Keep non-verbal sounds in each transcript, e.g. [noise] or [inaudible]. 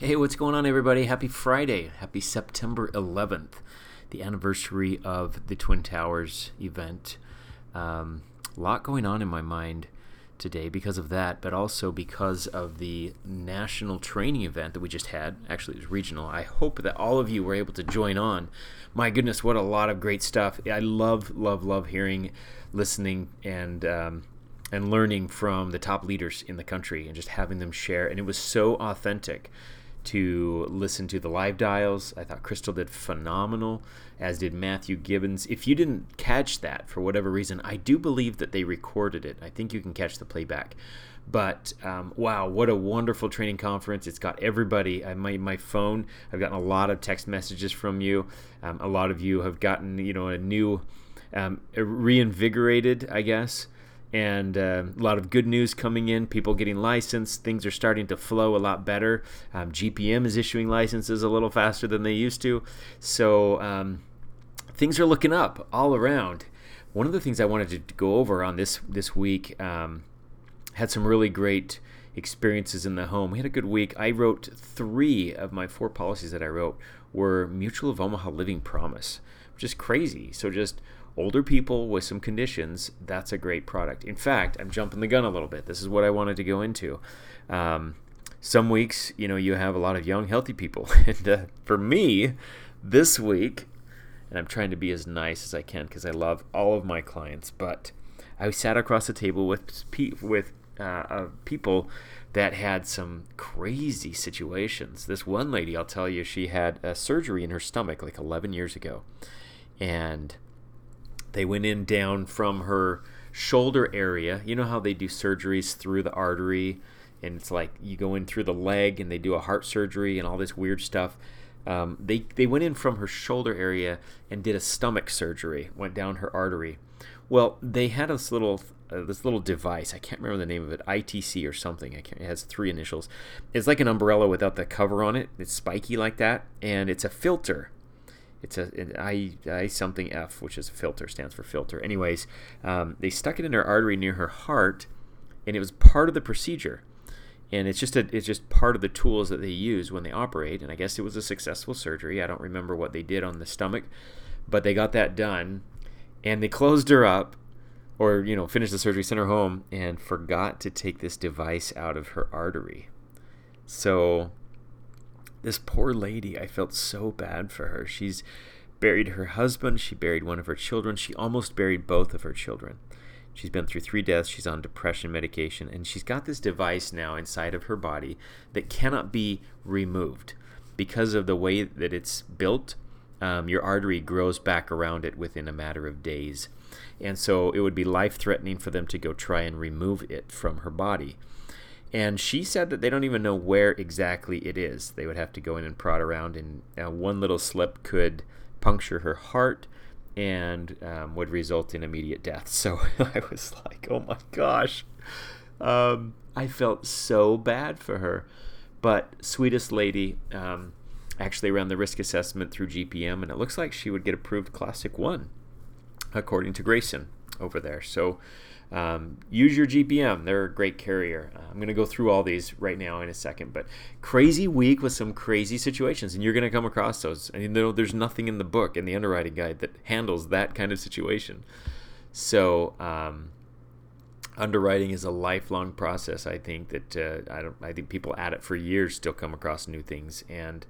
Hey, what's going on, everybody? Happy Friday. Happy September 11th, the anniversary of the Twin Towers event. Um, a lot going on in my mind today because of that, but also because of the national training event that we just had. Actually, it was regional. I hope that all of you were able to join on. My goodness, what a lot of great stuff. I love, love, love hearing, listening, and. Um, and learning from the top leaders in the country and just having them share. And it was so authentic to listen to the live dials. I thought Crystal did phenomenal, as did Matthew Gibbons. If you didn't catch that for whatever reason, I do believe that they recorded it. I think you can catch the playback. But um, wow, what a wonderful training conference! It's got everybody. I, my my phone. I've gotten a lot of text messages from you. Um, a lot of you have gotten you know a new, um, reinvigorated, I guess and uh, a lot of good news coming in. People getting licensed. Things are starting to flow a lot better. Um, GPM is issuing licenses a little faster than they used to. So um, things are looking up all around. One of the things I wanted to go over on this this week um, had some really great experiences in the home. We had a good week. I wrote three of my four policies that I wrote were Mutual of Omaha Living Promise, which is crazy. So just older people with some conditions, that's a great product. In fact, I'm jumping the gun a little bit. This is what I wanted to go into. Um, some weeks, you know, you have a lot of young, healthy people. [laughs] and uh, for me, this week, and I'm trying to be as nice as I can because I love all of my clients, but I sat across the table with with uh, uh, people that had some crazy situations. This one lady, I'll tell you, she had a surgery in her stomach like 11 years ago, and they went in down from her shoulder area. You know how they do surgeries through the artery, and it's like you go in through the leg, and they do a heart surgery and all this weird stuff. Um, they they went in from her shoulder area and did a stomach surgery. Went down her artery. Well, they had this little uh, this little device. I can't remember the name of it. ITC or something. it has three initials. It's like an umbrella without the cover on it. It's spiky like that, and it's a filter it's a an I I something F, which is a filter, stands for filter. Anyways, um, they stuck it in her artery near her heart, and it was part of the procedure. And it's just a, it's just part of the tools that they use when they operate. And I guess it was a successful surgery. I don't remember what they did on the stomach, but they got that done, and they closed her up, or you know, finished the surgery, sent her home, and forgot to take this device out of her artery. So this poor lady, I felt so bad for her. She's buried her husband, she buried one of her children, she almost buried both of her children. She's been through three deaths, she's on depression medication, and she's got this device now inside of her body that cannot be removed. Because of the way that it's built, um, your artery grows back around it within a matter of days. And so it would be life threatening for them to go try and remove it from her body. And she said that they don't even know where exactly it is. They would have to go in and prod around, and uh, one little slip could puncture her heart and um, would result in immediate death. [laughs] So [laughs] I was like, oh my gosh. Um, I felt so bad for her. But sweetest lady um, actually ran the risk assessment through GPM, and it looks like she would get approved Classic 1, according to Grayson over there. So um, use your GPM. They're a great carrier. Uh, I'm going to go through all these right now in a second, but crazy week with some crazy situations, and you're going to come across those. I mean, there's nothing in the book in the underwriting guide that handles that kind of situation. So, um, underwriting is a lifelong process. I think that uh, I don't. I think people at it for years still come across new things, and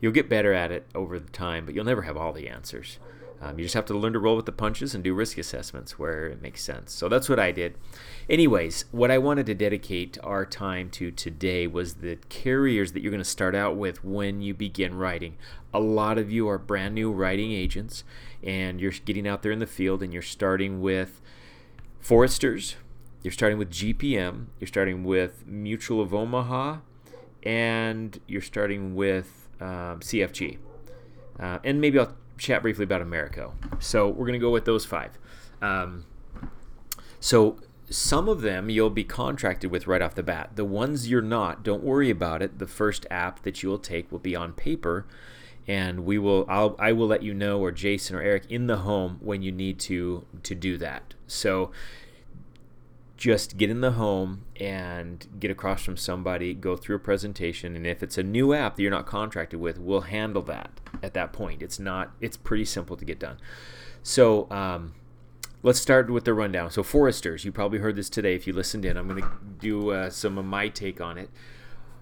you'll get better at it over the time, but you'll never have all the answers. Um, you just have to learn to roll with the punches and do risk assessments where it makes sense. So that's what I did. Anyways, what I wanted to dedicate our time to today was the carriers that you're going to start out with when you begin writing. A lot of you are brand new writing agents and you're getting out there in the field and you're starting with Foresters, you're starting with GPM, you're starting with Mutual of Omaha, and you're starting with um, CFG. Uh, and maybe I'll chat briefly about Americo. So we're going to go with those five. Um, so some of them you'll be contracted with right off the bat. The ones you're not, don't worry about it. The first app that you will take will be on paper, and we will I'll, I will let you know or Jason or Eric in the home when you need to to do that. So just get in the home and get across from somebody, go through a presentation, and if it's a new app that you're not contracted with, we'll handle that at that point. It's not. It's pretty simple to get done. So um, let's start with the rundown. So Foresters, you probably heard this today if you listened in. I'm going to do uh, some of my take on it.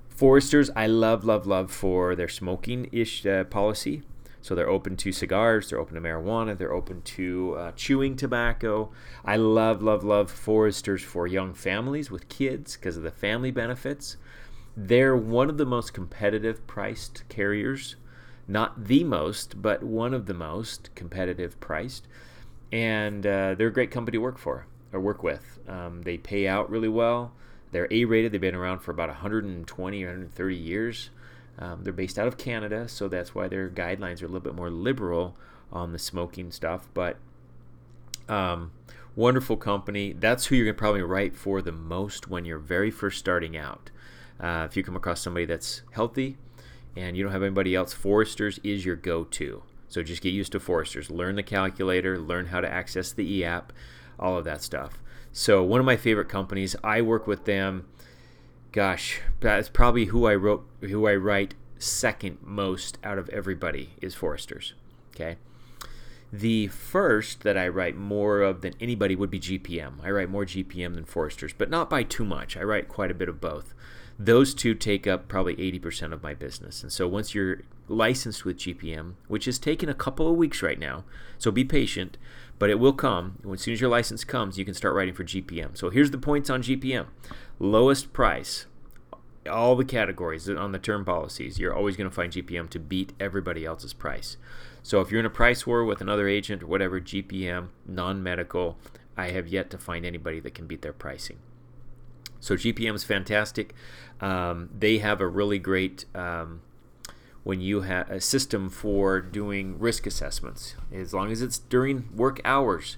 Foresters, I love, love, love for their smoking ish uh, policy. So they're open to cigars, they're open to marijuana, they're open to uh, chewing tobacco. I love, love, love Foresters for young families with kids because of the family benefits. They're one of the most competitive priced carriers. Not the most, but one of the most competitive priced. And uh, they're a great company to work for or work with. Um, they pay out really well. They're A rated. They've been around for about 120 or 130 years. Um, they're based out of Canada, so that's why their guidelines are a little bit more liberal on the smoking stuff. But um, wonderful company. That's who you're going to probably write for the most when you're very first starting out. Uh, if you come across somebody that's healthy and you don't have anybody else, Foresters is your go to. So just get used to Foresters. Learn the calculator, learn how to access the e app, all of that stuff. So, one of my favorite companies, I work with them gosh, that's probably who I wrote, who I write second most out of everybody is Foresters. Okay. The first that I write more of than anybody would be GPM. I write more GPM than Foresters, but not by too much. I write quite a bit of both. Those two take up probably 80% of my business. And so once you're licensed with GPM, which has taken a couple of weeks right now, so be patient, but it will come. As soon as your license comes, you can start writing for GPM. So here's the points on GPM lowest price, all the categories on the term policies, you're always going to find GPM to beat everybody else's price. So if you're in a price war with another agent or whatever, GPM, non medical, I have yet to find anybody that can beat their pricing. So GPM is fantastic. Um, they have a really great um, when you have a system for doing risk assessments. As long as it's during work hours,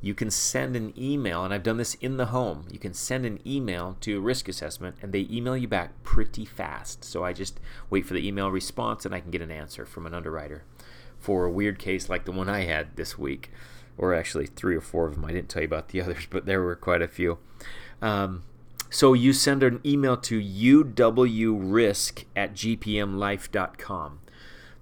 you can send an email, and I've done this in the home. You can send an email to risk assessment, and they email you back pretty fast. So I just wait for the email response, and I can get an answer from an underwriter for a weird case like the one I had this week, or actually three or four of them. I didn't tell you about the [laughs] others, but there were quite a few. Um, so you send an email to uwrisk at gpmlife.com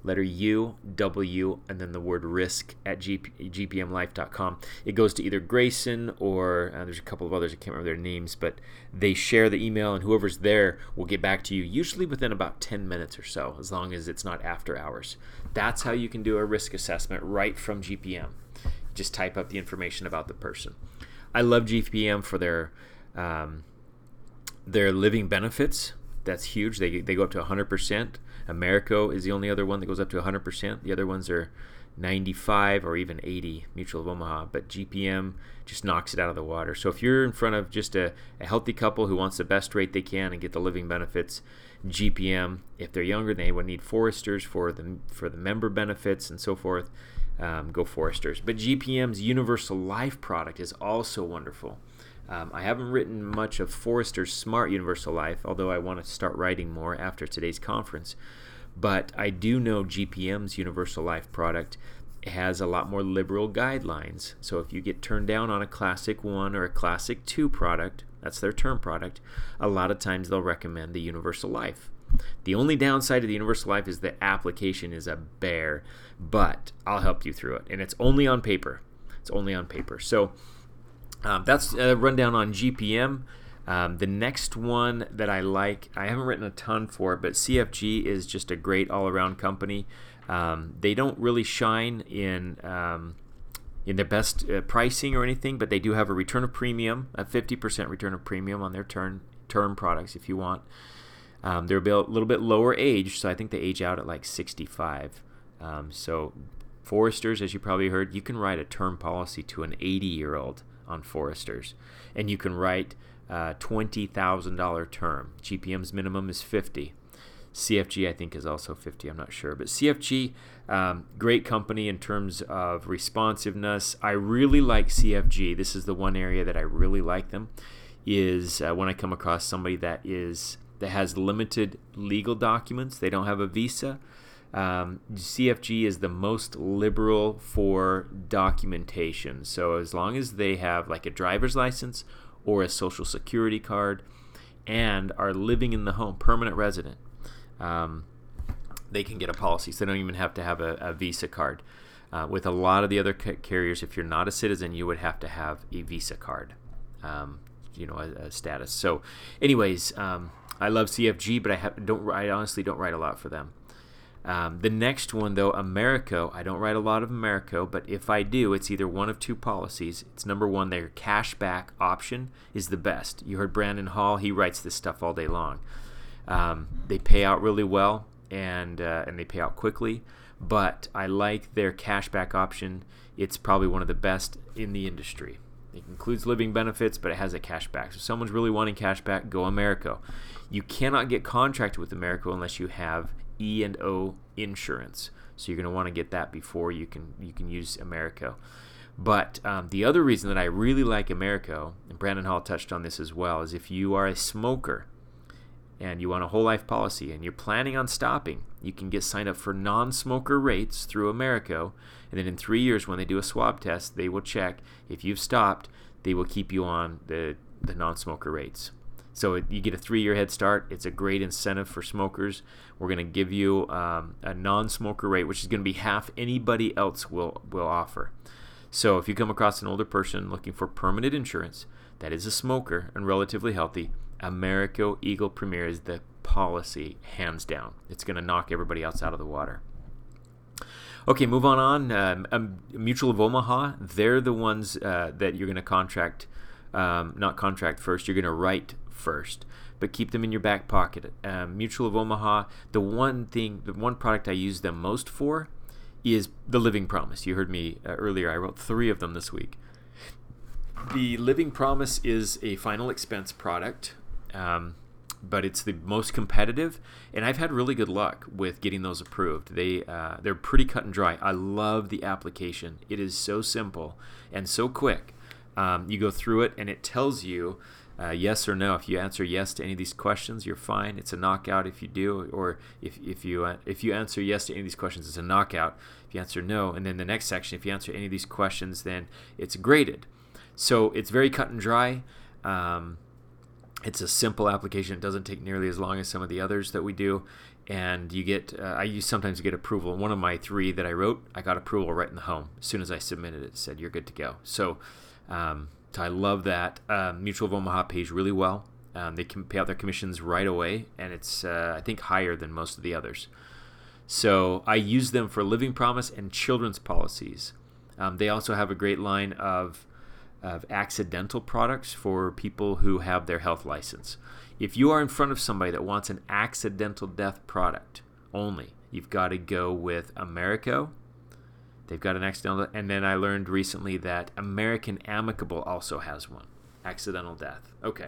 letter U, W, and then the word risk at GP, gpmlife.com. It goes to either Grayson or uh, there's a couple of others, I can't remember their names, but they share the email, and whoever's there will get back to you, usually within about 10 minutes or so, as long as it's not after hours. That's how you can do a risk assessment right from GPM. Just type up the information about the person. I love GPM for their um, their living benefits. That's huge. They, they go up to 100%. Americo is the only other one that goes up to 100%. The other ones are 95 or even 80 Mutual of Omaha, but GPM just knocks it out of the water. So if you're in front of just a, a healthy couple who wants the best rate they can and get the living benefits, GPM. If they're younger, they would need Foresters for the for the member benefits and so forth. Um, go Foresters. But GPM's Universal Life product is also wonderful. Um, I haven't written much of Foresters' Smart Universal Life, although I want to start writing more after today's conference. But I do know GPM's Universal Life product has a lot more liberal guidelines. So if you get turned down on a Classic 1 or a Classic 2 product, that's their term product, a lot of times they'll recommend the Universal Life. The only downside of the Universal Life is the application is a bear, but I'll help you through it. And it's only on paper. It's only on paper. So um, that's a rundown on GPM. Um, the next one that I like, I haven't written a ton for it, but CFG is just a great all around company. Um, they don't really shine in um, in their best uh, pricing or anything, but they do have a return of premium, a 50% return of premium on their term term products if you want. Um, they're a little bit lower age, so I think they age out at like 65. Um, so Foresters, as you probably heard, you can write a term policy to an 80 year old on Foresters, and you can write a $20,000 term. GPM's minimum is 50. CFG, I think, is also 50. I'm not sure. But CFG, um, great company in terms of responsiveness. I really like CFG. This is the one area that I really like them. Is uh, when I come across somebody that is that has limited legal documents. They don't have a visa. Um, CFG is the most liberal for documentation. So as long as they have like a driver's license or a social security card and are living in the home, permanent resident, um, they can get a policy. So they don't even have to have a, a Visa card. Uh, with a lot of the other carriers, if you're not a citizen, you would have to have a Visa card, um, you know, a, a, status. So, anyways, um, I love CFG, but I don't. I honestly don't write a lot for them. Um, the next one, though, Americo. I don't write a lot of Americo, but if I do, it's either one of two policies. It's number one, their cashback option is the best. You heard Brandon Hall; he writes this stuff all day long. Um, they pay out really well, and uh, and they pay out quickly but I like their cashback option. It's probably one of the best in the industry. It includes living benefits, but it has a cashback. So, if someone's really wanting cashback, go Americo. You cannot get contracted with Americo unless you have E and O insurance. So, you're going to want to get that before you can you can use Americo. But um, the other reason that I really like Americo, and Brandon Hall touched on this as well, is if you are a smoker and you want a whole life policy and you're planning on stopping, you can get signed up for non smoker rates through Americo. And then in three years, when they do a swab test, they will check if you've stopped, they will keep you on the, the non smoker rates. So it, you get a three year head start. It's a great incentive for smokers. We're going to give you um, a non smoker rate, which is going to be half anybody else will, will offer. So if you come across an older person looking for permanent insurance that is a smoker and relatively healthy, Americo Eagle Premier is the policy, hands down. It's going to knock everybody else out of the water. Okay, move on on. Um, um, Mutual of Omaha, they're the ones uh, that you're going to contract, um, not contract first, you're going to write first, but keep them in your back pocket. Um, Mutual of Omaha, the one thing, the one product I use them most for is the Living Promise. You heard me uh, earlier, I wrote three of them this week. The Living Promise is a final expense product um, but it's the most competitive, and I've had really good luck with getting those approved. They uh, they're pretty cut and dry. I love the application. It is so simple and so quick. Um, you go through it, and it tells you uh, yes or no. If you answer yes to any of these questions, you're fine. It's a knockout if you do, or if, if you uh, if you answer yes to any of these questions, it's a knockout. If you answer no, and then the next section, if you answer any of these questions, then it's graded. So it's very cut and dry. Um, it's a simple application. It doesn't take nearly as long as some of the others that we do, and you get. Uh, I use sometimes get approval. One of my three that I wrote, I got approval right in the home as soon as I submitted it. it said you're good to go. So, um, I love that. Um, Mutual of Omaha pays really well. Um, they can pay out their commissions right away, and it's uh, I think higher than most of the others. So I use them for living promise and children's policies. Um, they also have a great line of of accidental products for people who have their health license. If you are in front of somebody that wants an accidental death product only, you've got to go with Americo. They've got an accidental, and then I learned recently that American Amicable also has one. Accidental death. Okay.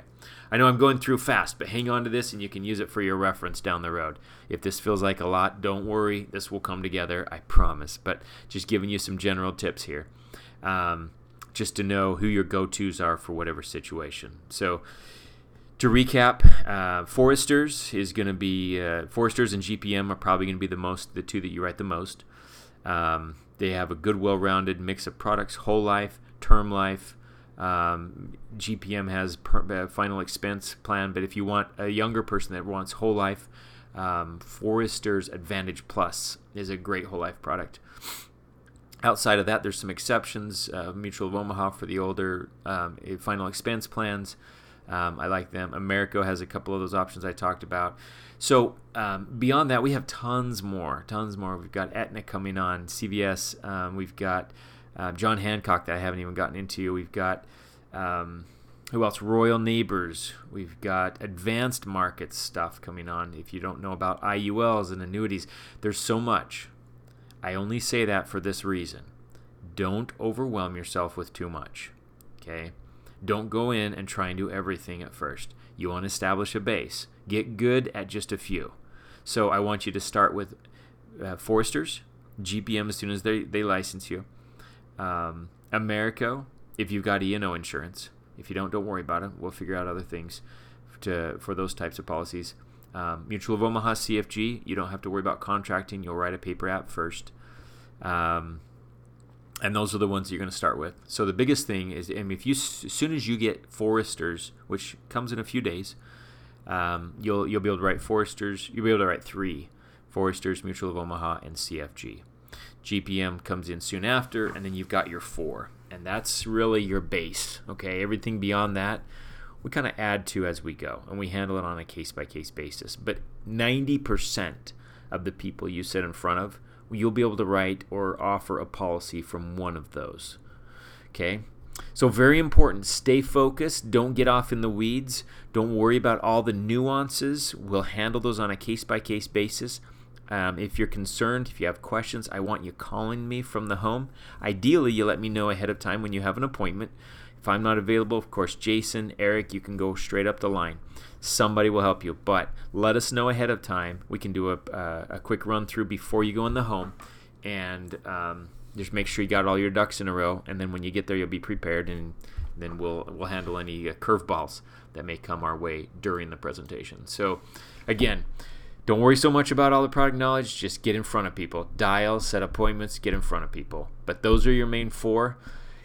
I know I'm going through fast, but hang on to this and you can use it for your reference down the road. If this feels like a lot, don't worry. This will come together, I promise. But just giving you some general tips here. Um, just to know who your go tos are for whatever situation. So, to recap, uh, Foresters is going to be uh, Foresters and GPM are probably going to be the most the two that you write the most. Um, they have a good, well-rounded mix of products: whole life, term life. Um, GPM has per, uh, final expense plan, but if you want a younger person that wants whole life, um, Foresters Advantage Plus is a great whole life product. Outside of that, there's some exceptions. Uh, Mutual of Omaha for the older um, final expense plans. Um, I like them. Americo has a couple of those options I talked about. So um, beyond that, we have tons more, tons more. We've got Aetna coming on, CVS. Um, we've got uh, John Hancock that I haven't even gotten into. We've got um, who else? Royal Neighbors. We've got advanced market stuff coming on. If you don't know about IULs and annuities, there's so much. I only say that for this reason. Don't overwhelm yourself with too much. Okay? Don't go in and try and do everything at first. You want to establish a base. Get good at just a few. So I want you to start with uh, Foresters, GPM as soon as they, they license you. Um, Americo, if you've got E&O insurance. If you don't, don't worry about it. We'll figure out other things to, for those types of policies. Um, Mutual of Omaha CFG, you don't have to worry about contracting. You'll write a paper app first. Um, and those are the ones you're going to start with. So the biggest thing is, I mean, if you as soon as you get Foresters, which comes in a few days, um, you'll you'll be able to write Foresters. You'll be able to write three Foresters, Mutual of Omaha, and CFG. GPM comes in soon after, and then you've got your four, and that's really your base. Okay, everything beyond that, we kind of add to as we go, and we handle it on a case by case basis. But 90% of the people you sit in front of you'll be able to write or offer a policy from one of those. Okay? So, very important. Stay focused. Don't get off in the weeds. Don't worry about all the nuances. We'll handle those on a case by case basis. Um, if you're concerned, if you have questions, I want you calling me from the home. Ideally, you let me know ahead of time when you have an appointment. If I'm not available, of course, Jason, Eric, you can go straight up the line. Somebody will help you, but let us know ahead of time. We can do a, uh, a quick run through before you go in the home, and um, just make sure you got all your ducks in a row. And then when you get there, you'll be prepared, and then we'll we'll handle any uh, curveballs that may come our way during the presentation. So, again. Don't worry so much about all the product knowledge. Just get in front of people. Dial, set appointments, get in front of people. But those are your main four.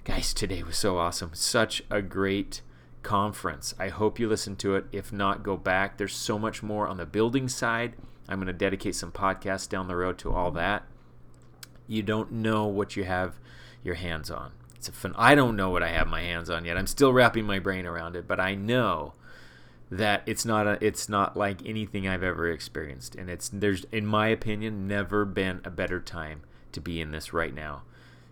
Guys, today was so awesome. Such a great conference. I hope you listen to it. If not, go back. There's so much more on the building side. I'm going to dedicate some podcasts down the road to all that. You don't know what you have your hands on. It's a fun. I don't know what I have my hands on yet. I'm still wrapping my brain around it, but I know that it's not a it's not like anything I've ever experienced and it's there's in my opinion never been a better time to be in this right now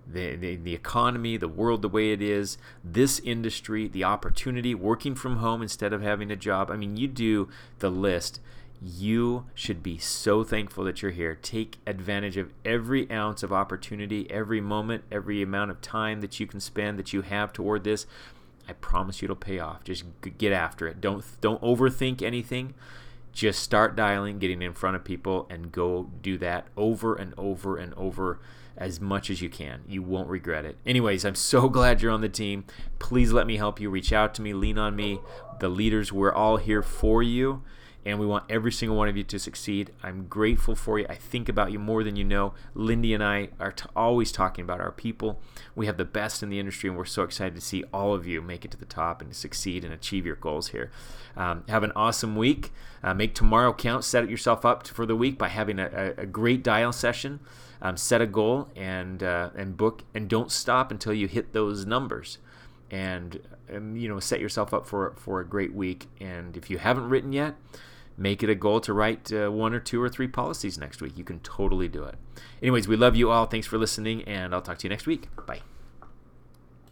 the, the, the economy, the world the way it is, this industry, the opportunity, working from home instead of having a job. I mean, you do the list. You should be so thankful that you're here. Take advantage of every ounce of opportunity, every moment, every amount of time that you can spend that you have toward this. I promise you it'll pay off. Just get after it. Don't don't overthink anything. Just start dialing, getting in front of people and go do that over and over and over as much as you can. You won't regret it. Anyways, I'm so [laughs] glad you're on the team. Please let me help you. Reach out to me, lean on me. The leaders, we're all here for you, and we want every single one of you to succeed. I'm grateful for you. I think about you more than you know. Lindy and I are t- always talking about our people. We have the best in the industry, and we're so excited to see all of you make it to the top and succeed and achieve your goals here. Um, have an awesome week. Uh, make tomorrow count. Set yourself up for the week by having a, a, great dial session um, set a goal and uh, and book and don't stop until you hit those numbers and um, you know set yourself up for for a great week and if you haven't written yet make it a goal to write uh, one or two or three policies next week. You can totally do it. Anyways we love you all. Thanks for listening and i'll talk to you next week. Bye